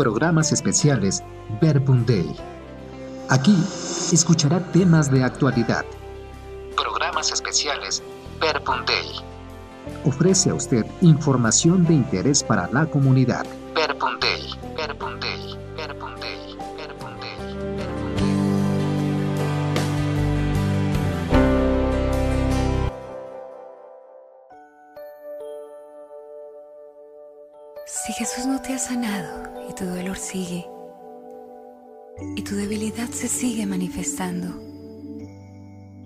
programas especiales Verbum Day. Aquí escuchará temas de actualidad. Programas especiales Verbum Day. Ofrece a usted información de interés para la comunidad. Verbum Day. Verbum Day. Verbum. Si Jesús no te ha sanado y tu dolor sigue, y tu debilidad se sigue manifestando,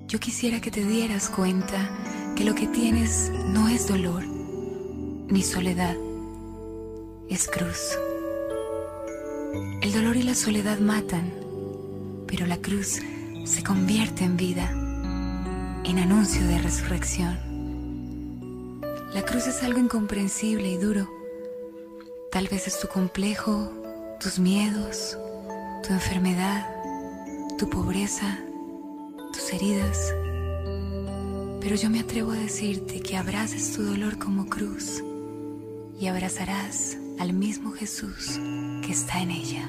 yo quisiera que te dieras cuenta que lo que tienes no es dolor ni soledad, es cruz. El dolor y la soledad matan, pero la cruz se convierte en vida, en anuncio de resurrección. La cruz es algo incomprensible y duro. Tal vez es tu complejo, tus miedos, tu enfermedad, tu pobreza, tus heridas. Pero yo me atrevo a decirte que abraces tu dolor como cruz y abrazarás al mismo Jesús que está en ella.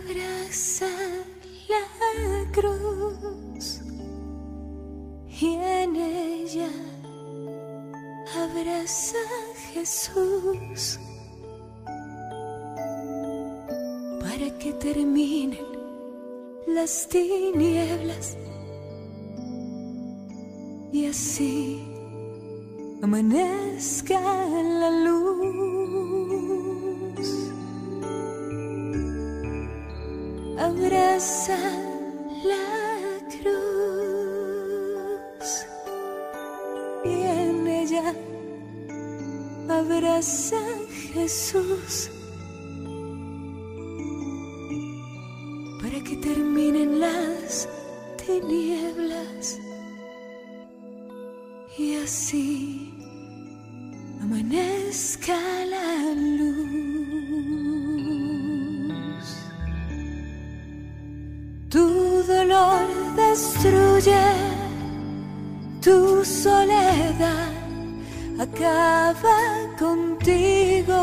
Abraza la cruz y en ella abraza Jesús para que terminen las tinieblas y así amanezca la luz. Abraza la a Jesús para que terminen las tinieblas y así amanezca la luz. Tu dolor destruye tu soledad, acaba contigo.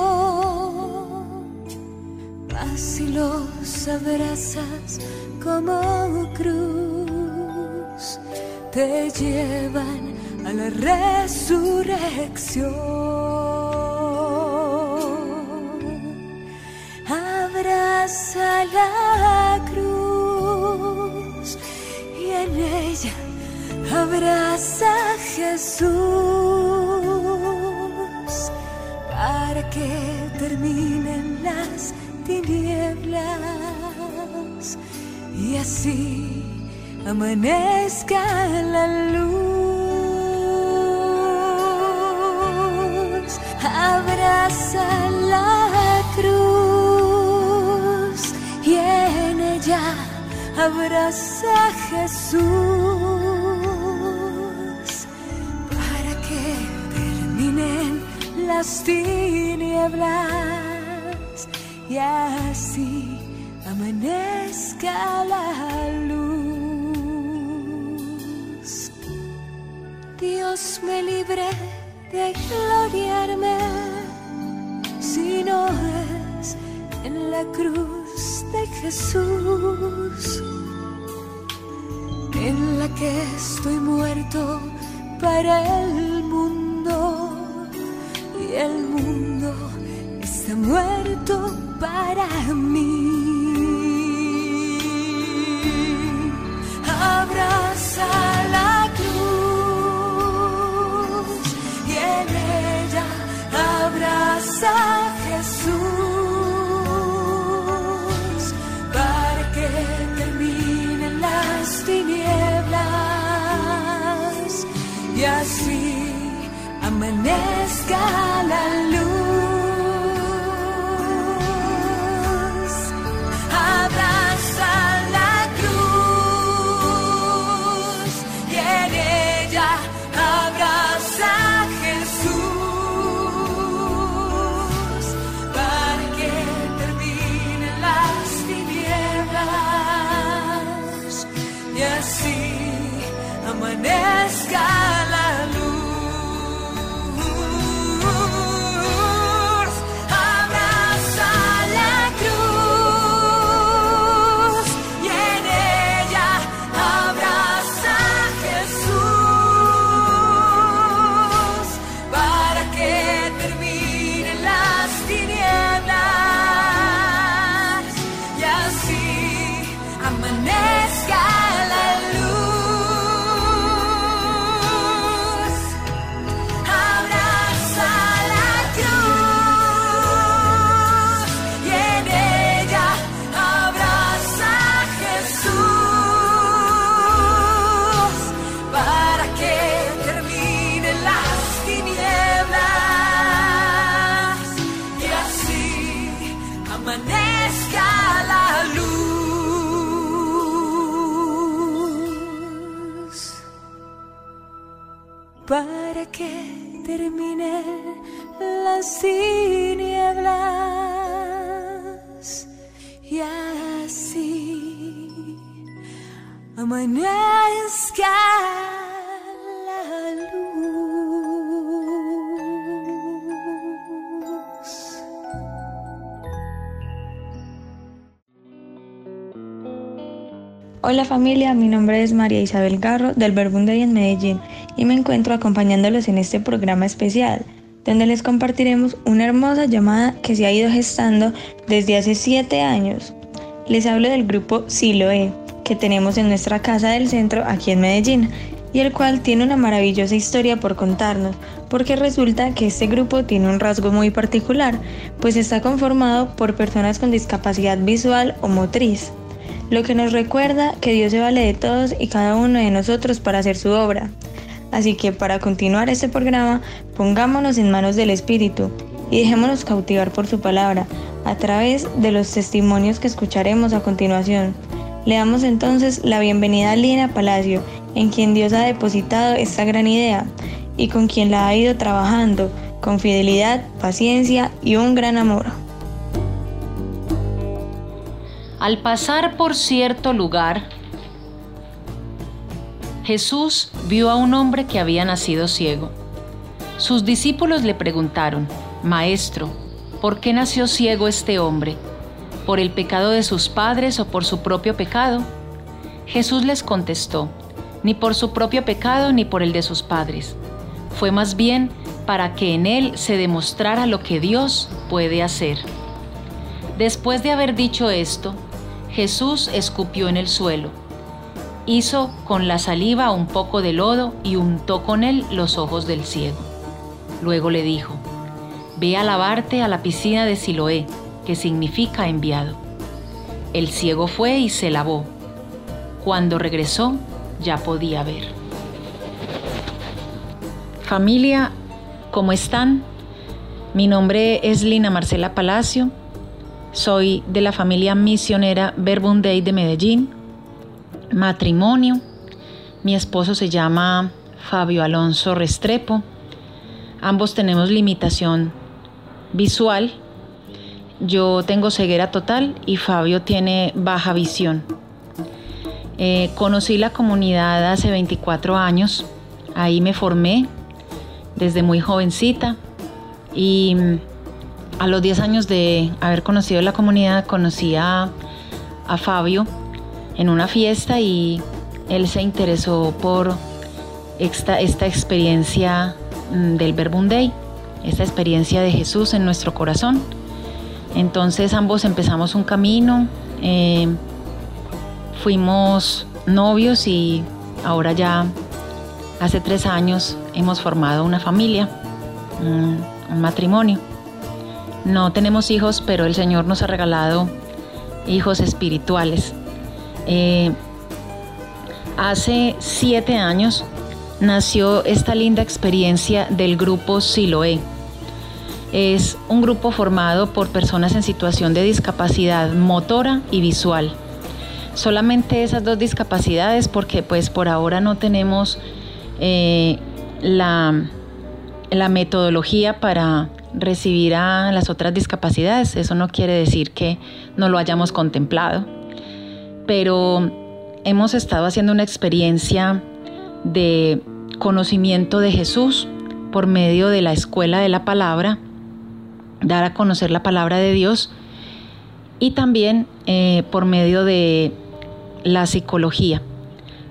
Así los abrazas como cruz, te llevan a la resurrección. Abraza la cruz y en ella abraza Jesús para que terminen las tinieblas y así amanezca la luz. Abraza la cruz y en ella abraza Jesús las tinieblas y así amanezca la luz. Dios me libre de gloriarme si no es en la cruz de Jesús, en la que estoy muerto para el mundo el mundo está muerto para mí. Abraza Hola familia, mi nombre es María Isabel Garro del Verbunday en Medellín y me encuentro acompañándolos en este programa especial donde les compartiremos una hermosa llamada que se ha ido gestando desde hace 7 años. Les hablo del grupo Siloe, que tenemos en nuestra casa del centro aquí en Medellín, y el cual tiene una maravillosa historia por contarnos, porque resulta que este grupo tiene un rasgo muy particular, pues está conformado por personas con discapacidad visual o motriz, lo que nos recuerda que Dios se vale de todos y cada uno de nosotros para hacer su obra. Así que para continuar este programa, pongámonos en manos del Espíritu y dejémonos cautivar por su palabra a través de los testimonios que escucharemos a continuación. Le damos entonces la bienvenida a Lina Palacio, en quien Dios ha depositado esta gran idea y con quien la ha ido trabajando con fidelidad, paciencia y un gran amor. Al pasar por cierto lugar, Jesús vio a un hombre que había nacido ciego. Sus discípulos le preguntaron, Maestro, ¿por qué nació ciego este hombre? ¿Por el pecado de sus padres o por su propio pecado? Jesús les contestó, ni por su propio pecado ni por el de sus padres. Fue más bien para que en él se demostrara lo que Dios puede hacer. Después de haber dicho esto, Jesús escupió en el suelo hizo con la saliva un poco de lodo y untó con él los ojos del ciego. Luego le dijo, Ve a lavarte a la piscina de Siloé, que significa enviado. El ciego fue y se lavó. Cuando regresó, ya podía ver. Familia, ¿cómo están? Mi nombre es Lina Marcela Palacio. Soy de la familia misionera Verbunday de Medellín matrimonio. Mi esposo se llama Fabio Alonso Restrepo. Ambos tenemos limitación visual. Yo tengo ceguera total y Fabio tiene baja visión. Eh, conocí la comunidad hace 24 años. Ahí me formé desde muy jovencita y mm, a los 10 años de haber conocido la comunidad conocí a, a Fabio en una fiesta y él se interesó por esta, esta experiencia mm, del Verbunday, esta experiencia de Jesús en nuestro corazón. Entonces ambos empezamos un camino, eh, fuimos novios y ahora ya hace tres años hemos formado una familia, un matrimonio. No tenemos hijos, pero el Señor nos ha regalado hijos espirituales. Eh, hace siete años nació esta linda experiencia del grupo Siloé. Es un grupo formado por personas en situación de discapacidad motora y visual. Solamente esas dos discapacidades porque pues por ahora no tenemos eh, la, la metodología para recibir a las otras discapacidades. Eso no quiere decir que no lo hayamos contemplado pero hemos estado haciendo una experiencia de conocimiento de Jesús por medio de la escuela de la palabra, dar a conocer la palabra de Dios y también eh, por medio de la psicología.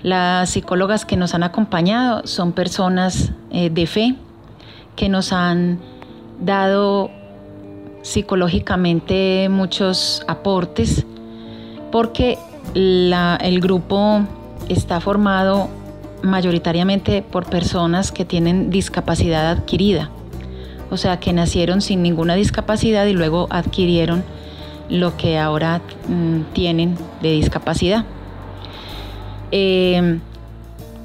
Las psicólogas que nos han acompañado son personas eh, de fe que nos han dado psicológicamente muchos aportes porque el grupo está formado mayoritariamente por personas que tienen discapacidad adquirida, o sea, que nacieron sin ninguna discapacidad y luego adquirieron lo que ahora mm, tienen de discapacidad. Eh,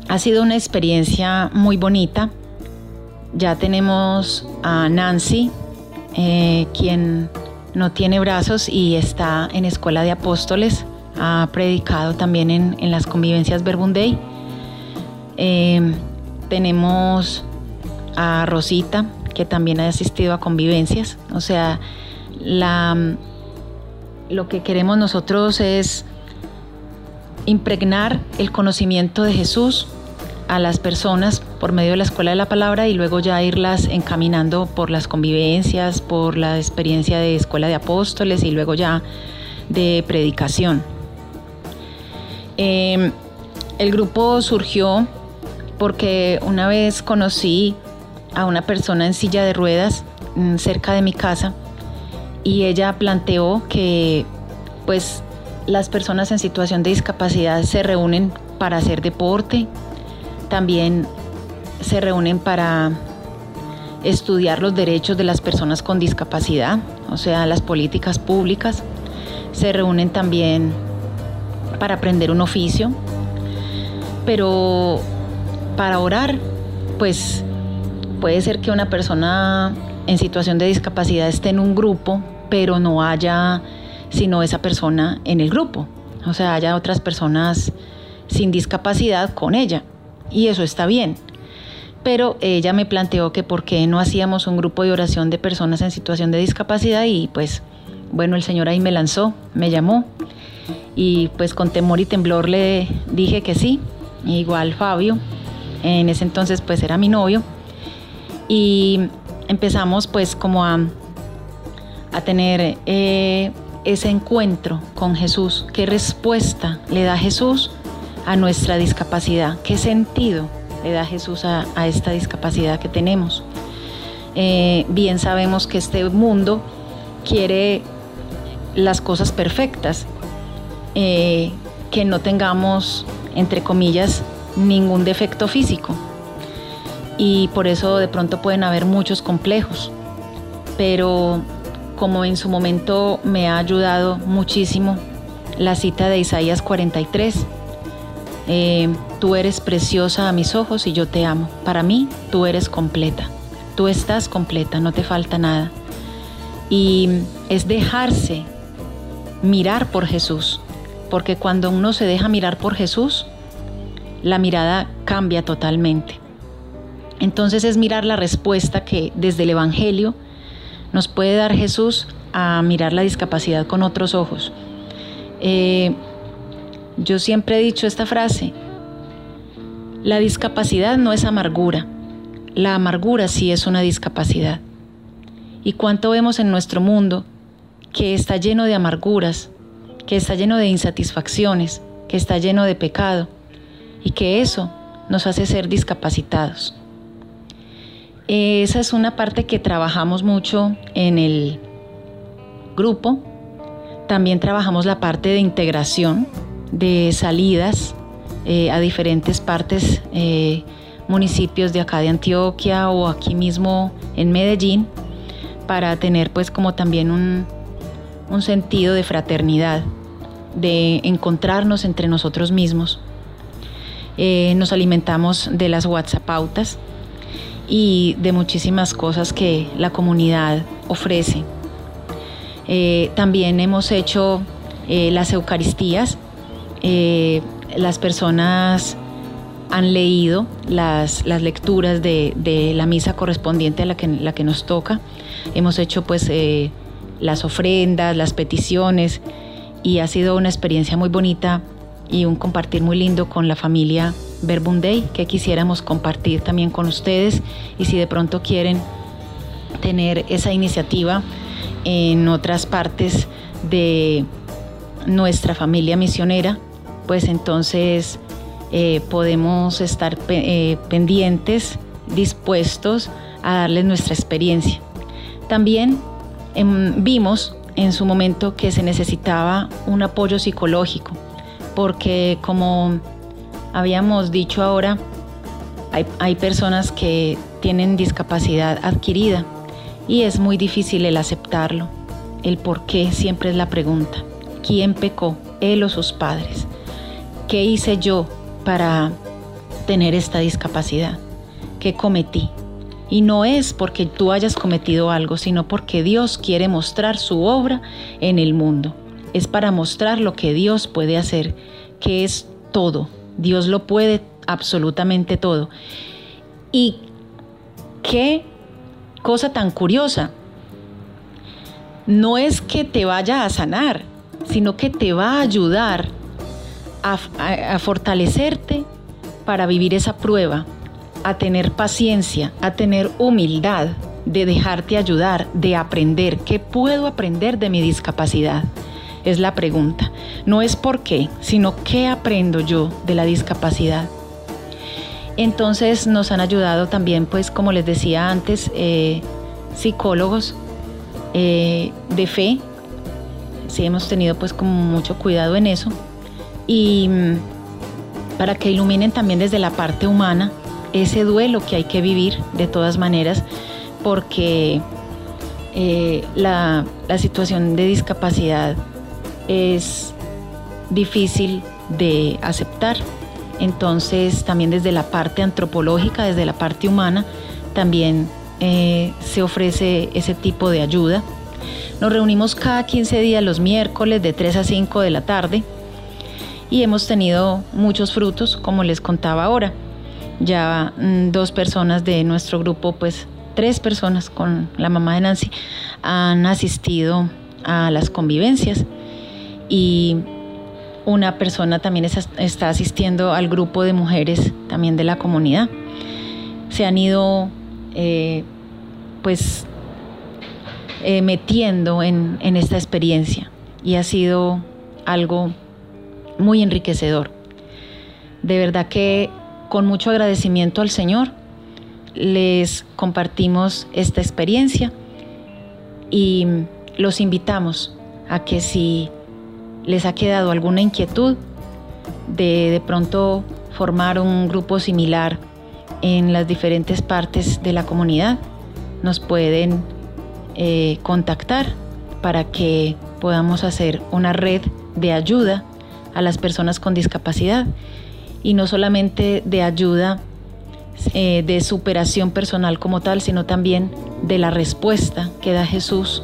ha sido una experiencia muy bonita. Ya tenemos a Nancy, eh, quien no tiene brazos y está en escuela de apóstoles ha predicado también en, las convivencias Verbunday. Eh, tenemos a Rosita, que también ha asistido a convivencias. O sea, lo que queremos nosotros es impregnar el conocimiento de Jesús a las personas por medio de la escuela de la palabra y luego ya irlas encaminando por las convivencias, por la experiencia de escuela de apóstoles y luego ya de predicación. Em, el grupo surgió porque una vez conocí a una persona en silla de ruedas mm, cerca de mi casa y ella planteó que pues las personas en situación de discapacidad se reúnen para hacer deporte, también se reúnen para estudiar los derechos de las personas con discapacidad, o sea, las políticas públicas, se reúnen también para aprender un oficio, pero para orar, pues puede ser que una persona en situación de discapacidad esté en un grupo, pero no haya sino esa persona en el grupo. O sea, haya otras personas sin discapacidad con ella. Y eso está bien. Pero ella me planteó que por qué no hacíamos un grupo de oración de personas en situación de discapacidad y pues bueno, el Señor ahí me lanzó, me llamó y pues con temor y temblor le dije que sí. Igual Fabio, en ese entonces pues era mi novio y empezamos pues como a, a tener eh, ese encuentro con Jesús. ¿Qué respuesta le da Jesús a nuestra discapacidad? ¿Qué sentido le da Jesús a, esta discapacidad que tenemos? Eh, bien sabemos que este mundo quiere las cosas perfectas, eh, que no tengamos, entre comillas, ningún defecto físico y por eso de pronto pueden haber muchos complejos. Pero como en su momento me ha ayudado muchísimo la cita de Isaías 43, eh, tú eres preciosa a mis ojos y yo te amo. Para mí, tú eres completa. Tú estás completa, no te falta nada. Y es dejarse mirar por Jesús, porque cuando uno se deja mirar por Jesús, la mirada cambia totalmente. Entonces es mirar la respuesta que desde el Evangelio nos puede dar Jesús a mirar la discapacidad con otros ojos. Eh, yo siempre he dicho esta frase, la discapacidad no es amargura, la amargura sí es una discapacidad. ¿Y cuánto vemos en nuestro mundo que está lleno de amarguras, que está lleno de insatisfacciones, que está lleno de pecado y que eso nos hace ser discapacitados? Esa es una parte que trabajamos mucho en el grupo. También trabajamos la parte de integración, de salidas eh, a diferentes partes, eh, municipios de acá de Antioquia o aquí mismo en Medellín, para tener pues como también un, sentido de fraternidad, de encontrarnos entre nosotros mismos. Eh, nos alimentamos de las WhatsAppautas, y de muchísimas cosas que la comunidad ofrece. Eh, también hemos hecho eh, las Eucaristías. Eh, las personas han leído las, lecturas de, la misa correspondiente a la que, la que nos toca. Hemos hecho pues las ofrendas, las peticiones y ha sido una experiencia muy bonita y un compartir muy lindo con la familia Verbum que quisiéramos compartir también con ustedes y si de pronto quieren tener esa iniciativa en otras partes de nuestra familia misionera, pues entonces eh, podemos estar eh, pendientes, dispuestos a darles nuestra experiencia. También em, vimos en su momento que se necesitaba un apoyo psicológico, porque como habíamos dicho ahora, hay, personas que tienen discapacidad adquirida y es muy difícil el aceptarlo. El por qué siempre es la pregunta. ¿Quién pecó? ¿Él o sus padres? ¿Qué hice yo para tener esta discapacidad? ¿Qué cometí? Y no es porque tú hayas cometido algo, sino porque Dios quiere mostrar su obra en el mundo. Es para mostrar lo que Dios puede hacer, que es todo, Dios lo puede absolutamente todo. Y qué cosa tan curiosa. No es que te vaya a sanar, sino que te va a ayudar a, fortalecerte para vivir esa prueba, a tener paciencia, a tener humildad de dejarte ayudar, de aprender. ¿Qué puedo aprender de mi discapacidad? Es la pregunta. No es por qué, sino qué aprendo yo de la discapacidad. Entonces nos han ayudado también, pues como les decía antes, eh, psicólogos eh, de fe. Sí hemos tenido pues como mucho cuidado en eso. Y mm, para que iluminen también desde la parte humana ese duelo que hay que vivir de todas maneras, porque eh, la, la situación de discapacidad es difícil de aceptar. Entonces, también desde la parte antropológica, desde la parte humana, también eh, se ofrece ese tipo de ayuda. Nos reunimos cada 15 días los miércoles de 3 a 5 de la tarde y hemos tenido muchos frutos, como les contaba ahora. Ya mm, dos personas de nuestro grupo, pues tres personas con la mamá de Nancy, han asistido a las convivencias y una persona también está asistiendo al grupo de mujeres también de la comunidad. Se han ido eh, pues eh, metiendo en, en esta experiencia y ha sido algo muy enriquecedor. De verdad que con mucho agradecimiento al Señor les compartimos esta experiencia y los invitamos a que si les ha quedado alguna inquietud de de pronto formar un grupo similar en las diferentes partes de la comunidad, nos pueden eh, contactar para que podamos hacer una red de ayuda a las personas con discapacidad y no solamente de ayuda eh, de superación personal como tal, sino también de la respuesta que da Jesús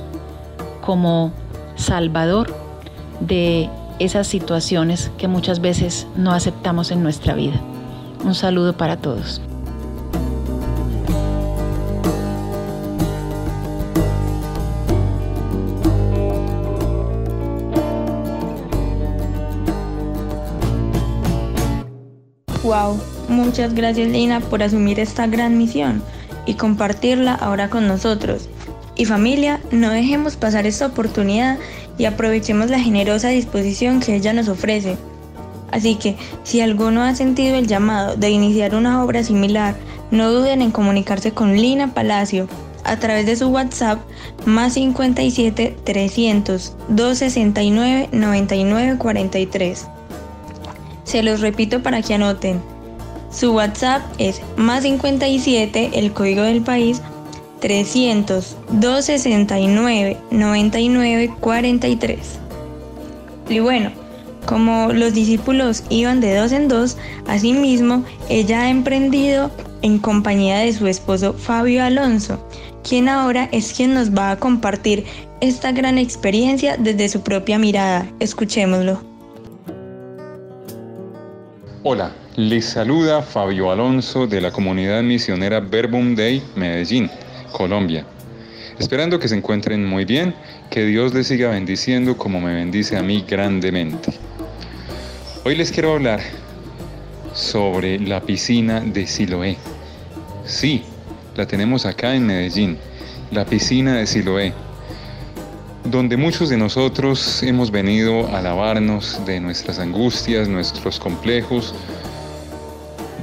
como Salvador de esas situaciones que muchas veces no aceptamos en nuestra vida. Un saludo para todos. Wow, muchas gracias Lina por asumir esta gran misión y compartirla ahora con nosotros. Y familia, no dejemos pasar esta oportunidad y aprovechemos la generosa disposición que ella nos ofrece. Así que, si alguno ha sentido el llamado de iniciar una obra similar, no duden en comunicarse con Lina Palacio a través de su WhatsApp más 57 300 269 99 43. Se los repito para que anoten. Su WhatsApp es más 57 el código del país 300 269 99 43. Y bueno, como los discípulos iban de dos en dos, asimismo ella ha emprendido en compañía de su esposo Fabio Alonso, quien ahora es quien nos va a compartir esta gran experiencia desde su propia mirada. Escuchémoslo. Hola, les saluda Fabio Alonso de la comunidad misionera Verbum Day Medellín. Colombia. Esperando que se encuentren muy bien, que Dios les siga bendiciendo como me bendice a mí grandemente. Hoy les quiero hablar sobre la piscina de Siloé. Sí, la tenemos acá en Medellín, la piscina de Siloé, donde muchos de nosotros hemos venido a lavarnos de nuestras angustias, nuestros complejos,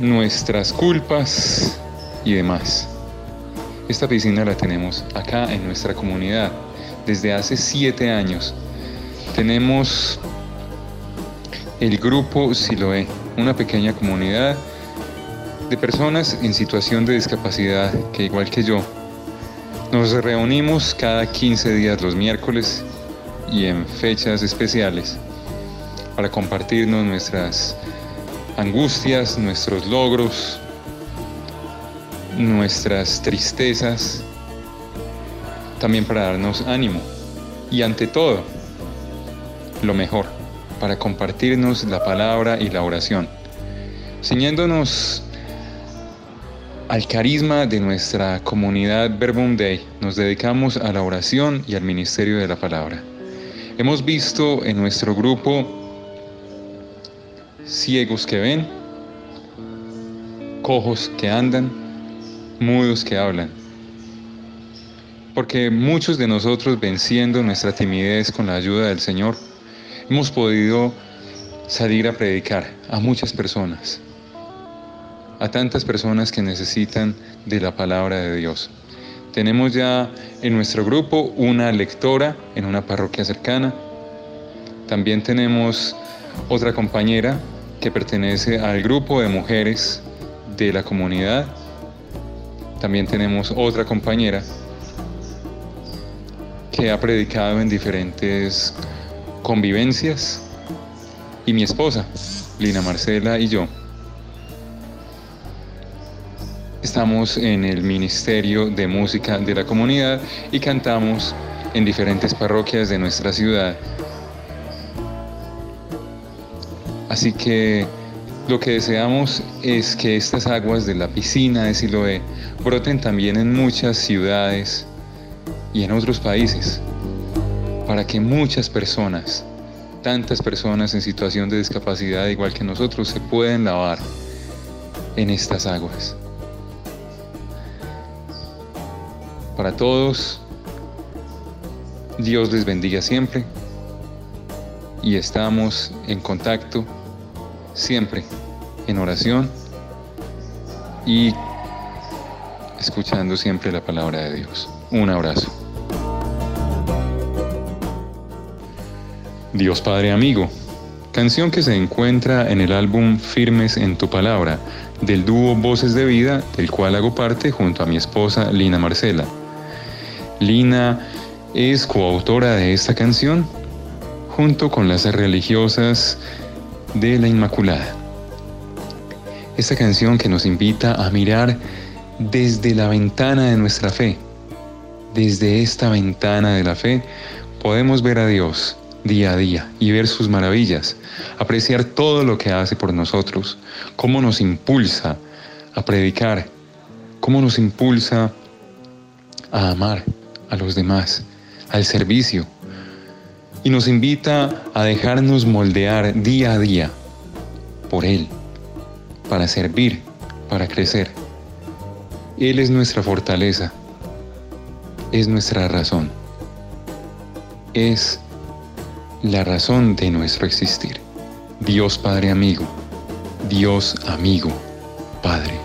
nuestras culpas y demás. Esta piscina la tenemos acá en nuestra comunidad desde hace siete años. Tenemos el grupo Siloé, una pequeña comunidad de personas en situación de discapacidad que igual que yo, nos reunimos cada 15 días los miércoles y en fechas especiales para compartirnos nuestras angustias, nuestros logros, nuestras tristezas, también para darnos ánimo y ante todo, lo mejor, para compartirnos la palabra y la oración, ciñéndonos al carisma de nuestra comunidad Verbum Day. Nos dedicamos a la oración y al ministerio de la palabra. Hemos visto en nuestro grupo ciegos que ven, cojos que andan, mudos que hablan. Porque muchos de nosotros venciendo nuestra timidez con la ayuda del Señor, hemos podido salir a predicar a muchas personas, a tantas personas que necesitan de la palabra de Dios. Tenemos ya en nuestro grupo una lectora en una parroquia cercana. También tenemos otra compañera que pertenece al grupo de mujeres de la comunidad. También tenemos otra compañera que ha predicado en diferentes convivencias. Y mi esposa, Lina Marcela y yo. Estamos en el Ministerio de Música de la comunidad y cantamos en diferentes parroquias de nuestra ciudad. Así que lo que deseamos es que estas aguas de la piscina de Siloé broten también en muchas ciudades y en otros países, para que muchas personas, tantas personas en situación de discapacidad igual que nosotros, se puedan lavar en estas aguas. Para todos, Dios les bendiga siempre y estamos en contacto siempre en oración y escuchando siempre la palabra de Dios. Un abrazo. Dios Padre Amigo, canción que se encuentra en el álbum Firmes en tu Palabra del dúo Voces de Vida, del cual hago parte junto a mi esposa Lina Marcela. Lina es coautora de esta canción junto con las religiosas de la Inmaculada. Esta canción que nos invita a mirar desde la ventana de nuestra fe. Desde esta ventana de la fe podemos ver a Dios día a día y ver sus maravillas, apreciar todo lo que hace por nosotros, cómo nos impulsa a predicar, cómo nos impulsa a amar, a los demás, al servicio. Y nos invita a dejarnos moldear día a día por Él, para servir, para crecer. Él es nuestra fortaleza, es nuestra razón, es la razón de nuestro existir. Dios Padre amigo, Dios amigo, Padre.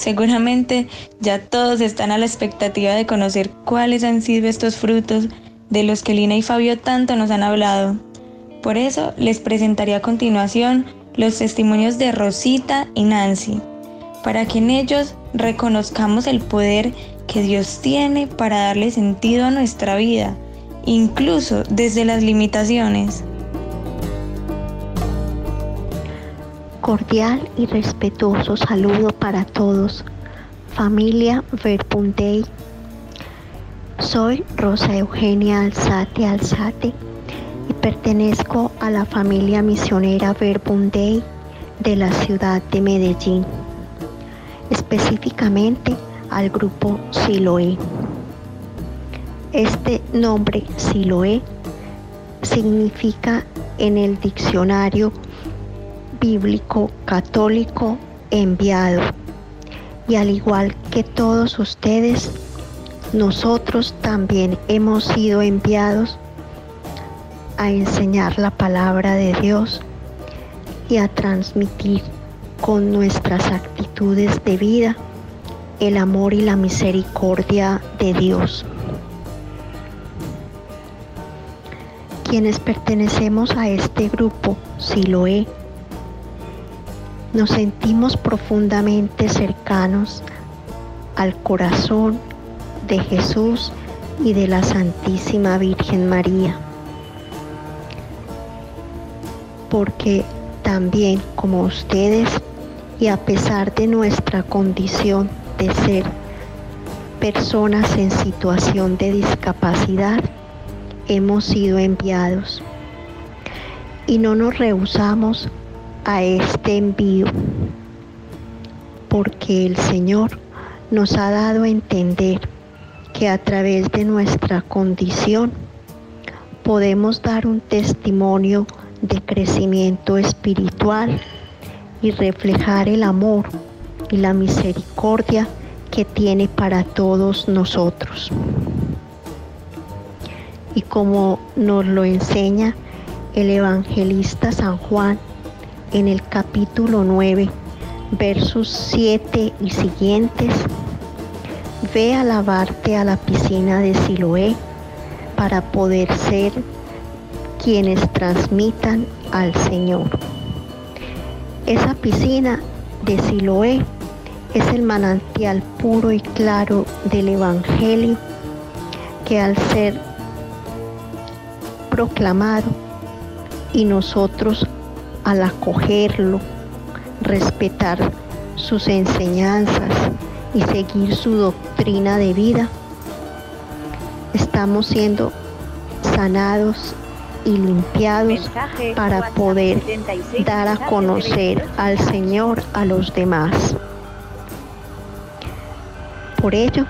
Seguramente ya todos están a la expectativa de conocer cuáles han sido estos frutos de los que Lina y Fabio tanto nos han hablado. Por eso les presentaré a continuación los testimonios de Rosita y Nancy, para que en ellos reconozcamos el poder que Dios tiene para darle sentido a nuestra vida, incluso desde las limitaciones. Cordial y respetuoso saludo para todos. Familia Verbundey. Soy Rosa Eugenia Alzate Alzate y pertenezco a la familia misionera Verbundey de la ciudad de Medellín, específicamente al grupo Siloé. Este nombre Siloé significa en el diccionario bíblico católico enviado. Y al igual que todos ustedes, nosotros también hemos sido enviados a enseñar la palabra de Dios y a transmitir con nuestras actitudes de vida el amor y la misericordia de Dios. Quienes pertenecemos a este grupo, Siloé, nos sentimos profundamente cercanos al corazón de Jesús y de la Santísima Virgen María. Porque también como ustedes y a pesar de nuestra condición de ser personas en situación de discapacidad, hemos sido enviados y no nos rehusamos a este envío, porque el Señor nos ha dado a entender que a través de nuestra condición podemos dar un testimonio de crecimiento espiritual y reflejar el amor y la misericordia que tiene para todos nosotros. Y como nos lo enseña el evangelista San Juan en el capítulo 9, versos 7 y siguientes, ve a lavarte a la piscina de Siloé para poder ser quienes transmitan al Señor. Esa piscina de Siloé es el manantial puro y claro del Evangelio que al ser proclamado y nosotros al acogerlo, respetar sus enseñanzas y seguir su doctrina de vida, estamos siendo sanados y limpiados para poder dar a conocer al Señor a los demás. Por ello,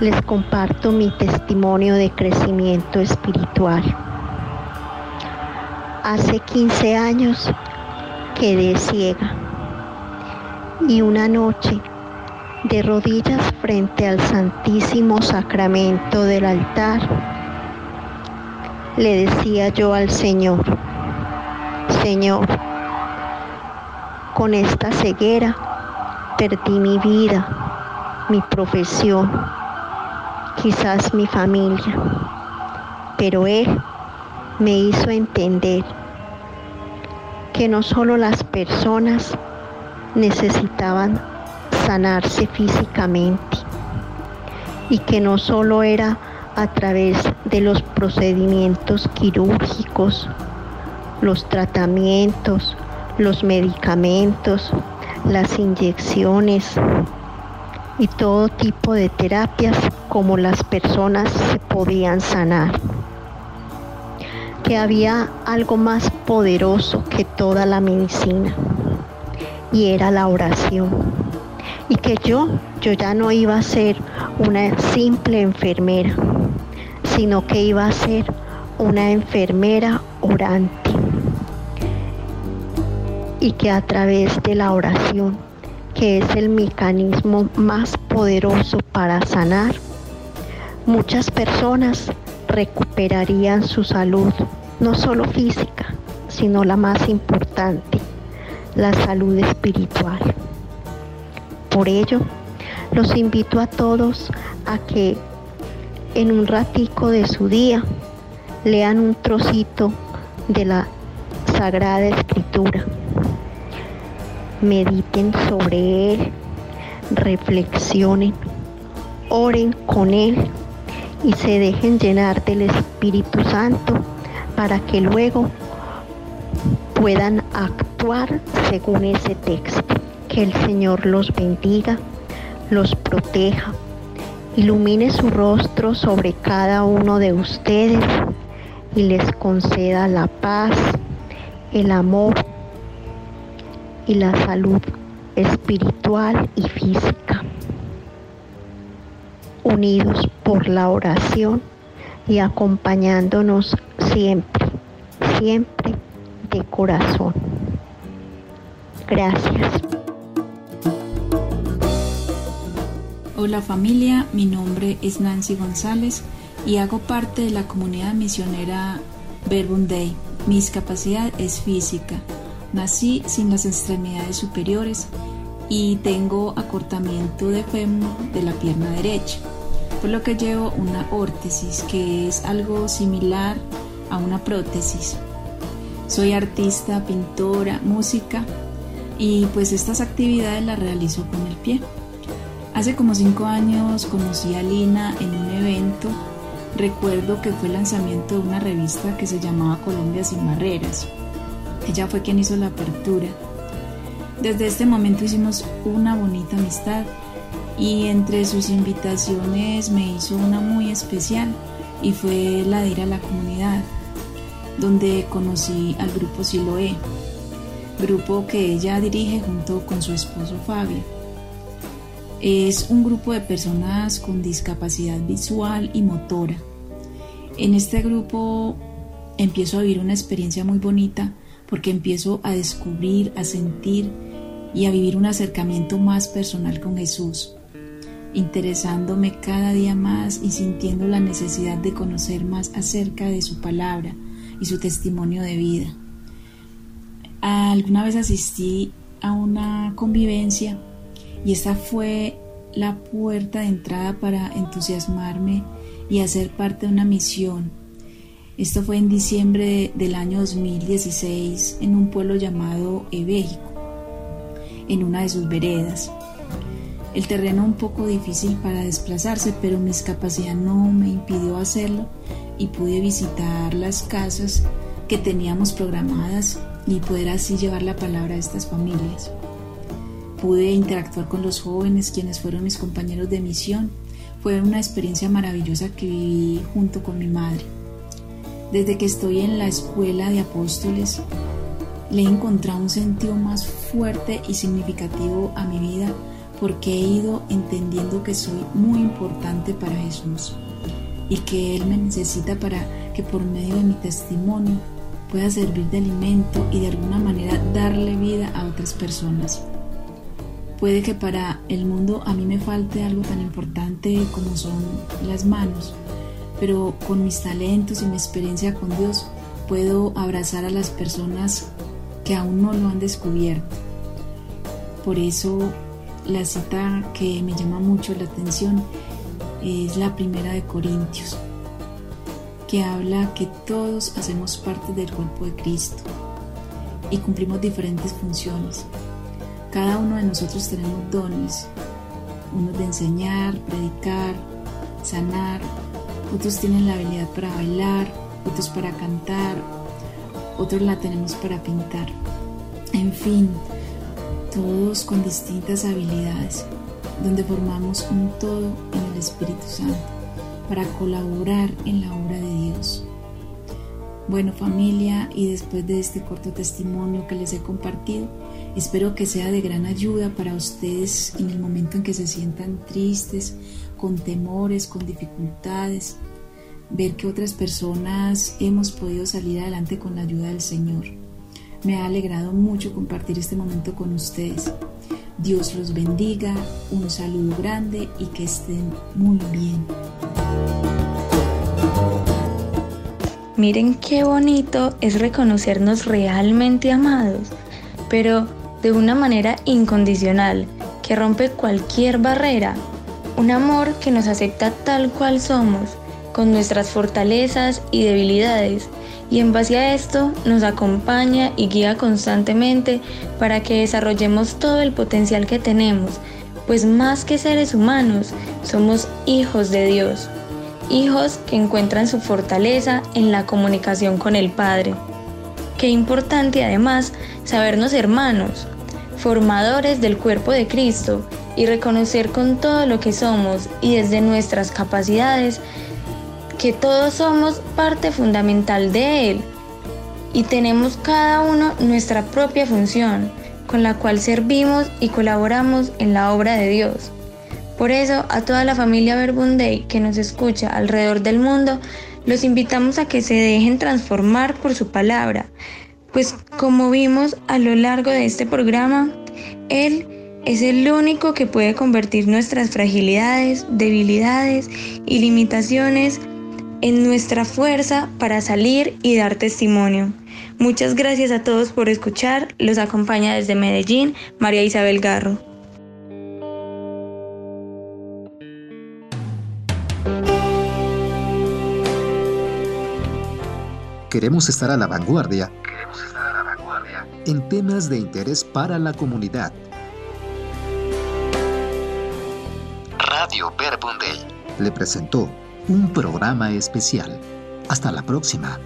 les comparto mi testimonio de crecimiento espiritual. Hace 15 años quedé ciega. Y una noche de rodillas frente al Santísimo Sacramento del altar, le decía yo al Señor, Señor, con esta ceguera perdí mi vida, mi profesión, quizás mi familia, pero Él me hizo entender que no solo las personas necesitaban sanarse físicamente y que no solo era a través de los procedimientos quirúrgicos, los tratamientos, los medicamentos, las inyecciones y todo tipo de terapias como las personas se podían sanar que había algo más poderoso que toda la medicina y era la oración. Y que yo, yo ya no iba a ser una simple enfermera, sino que iba a ser una enfermera orante. Y que a través de la oración, que es el mecanismo más poderoso para sanar, muchas personas recuperarían su salud no solo física, sino la más importante, la salud espiritual. Por ello, los invito a todos a que en un ratico de su día lean un trocito de la Sagrada Escritura. Mediten sobre él, reflexionen, oren con él y se dejen llenar del Espíritu Santo para que luego puedan actuar según ese texto. Que el Señor los bendiga, los proteja, ilumine su rostro sobre cada uno de ustedes y les conceda la paz, el amor y la salud espiritual y física. Unidos por la oración y acompañándonos siempre, siempre de corazón. Gracias. Hola familia, mi nombre es Nancy González y hago parte de la comunidad misionera Verbum Day. Mi discapacidad es física. Nací sin las extremidades superiores y tengo acortamiento de fémur de la pierna derecha, por lo que llevo una órtesis que es algo similar a una prótesis. Soy artista, pintora, música y pues estas actividades las realizo con el pie. Hace como cinco años conocí a Lina en un evento. Recuerdo que fue el lanzamiento de una revista que se llamaba Colombia sin Barreras. Ella fue quien hizo la apertura. Desde este momento hicimos una bonita amistad y entre sus invitaciones me hizo una muy especial y fue la de ir a la comunidad donde conocí al grupo Siloé, grupo que ella dirige junto con su esposo Fabio. Es un grupo de personas con discapacidad visual y motora. En este grupo empiezo a vivir una experiencia muy bonita porque empiezo a descubrir, a sentir y a vivir un acercamiento más personal con Jesús, interesándome cada día más y sintiendo la necesidad de conocer más acerca de su palabra, y su testimonio de vida. Alguna vez asistí a una convivencia y esta fue la puerta de entrada para entusiasmarme y hacer parte de una misión. Esto fue en diciembre del año 2016 en un pueblo llamado Ebéjico, en una de sus veredas. El terreno un poco difícil para desplazarse, pero mi discapacidad no me impidió hacerlo y pude visitar las casas que teníamos programadas y poder así llevar la palabra a estas familias. Pude interactuar con los jóvenes quienes fueron mis compañeros de misión. Fue una experiencia maravillosa que viví junto con mi madre. Desde que estoy en la escuela de apóstoles, le he encontrado un sentido más fuerte y significativo a mi vida porque he ido entendiendo que soy muy importante para Jesús y que Él me necesita para que por medio de mi testimonio pueda servir de alimento y de alguna manera darle vida a otras personas. Puede que para el mundo a mí me falte algo tan importante como son las manos, pero con mis talentos y mi experiencia con Dios puedo abrazar a las personas que aún no lo han descubierto. Por eso la cita que me llama mucho la atención es la primera de Corintios, que habla que todos hacemos parte del cuerpo de Cristo y cumplimos diferentes funciones. Cada uno de nosotros tenemos dones, unos de enseñar, predicar, sanar, otros tienen la habilidad para bailar, otros para cantar, otros la tenemos para pintar. En fin, todos con distintas habilidades donde formamos un todo en el Espíritu Santo para colaborar en la obra de Dios. Bueno familia, y después de este corto testimonio que les he compartido, espero que sea de gran ayuda para ustedes en el momento en que se sientan tristes, con temores, con dificultades, ver que otras personas hemos podido salir adelante con la ayuda del Señor. Me ha alegrado mucho compartir este momento con ustedes. Dios los bendiga, un saludo grande y que estén muy bien. Miren qué bonito es reconocernos realmente amados, pero de una manera incondicional, que rompe cualquier barrera, un amor que nos acepta tal cual somos, con nuestras fortalezas y debilidades, y en base a esto nos acompaña y guía constantemente para que desarrollemos todo el potencial que tenemos, pues más que seres humanos, somos hijos de Dios, hijos que encuentran su fortaleza en la comunicación con el Padre. Qué importante además sabernos hermanos, formadores del cuerpo de Cristo y reconocer con todo lo que somos y desde nuestras capacidades que todos somos parte fundamental de Él y tenemos cada uno nuestra propia función con la cual servimos y colaboramos en la obra de Dios. Por eso, a toda la familia Verbunday que nos escucha alrededor del mundo, los invitamos a que se dejen transformar por su palabra, pues como vimos a lo largo de este programa, Él es el único que puede convertir nuestras fragilidades, debilidades y limitaciones en nuestra fuerza para salir y dar testimonio. Muchas gracias a todos por escuchar. Los acompaña desde Medellín María Isabel Garro. Queremos estar a la vanguardia. En temas de interés para la comunidad. Radio Verbunday le presentó un programa especial. Hasta la próxima.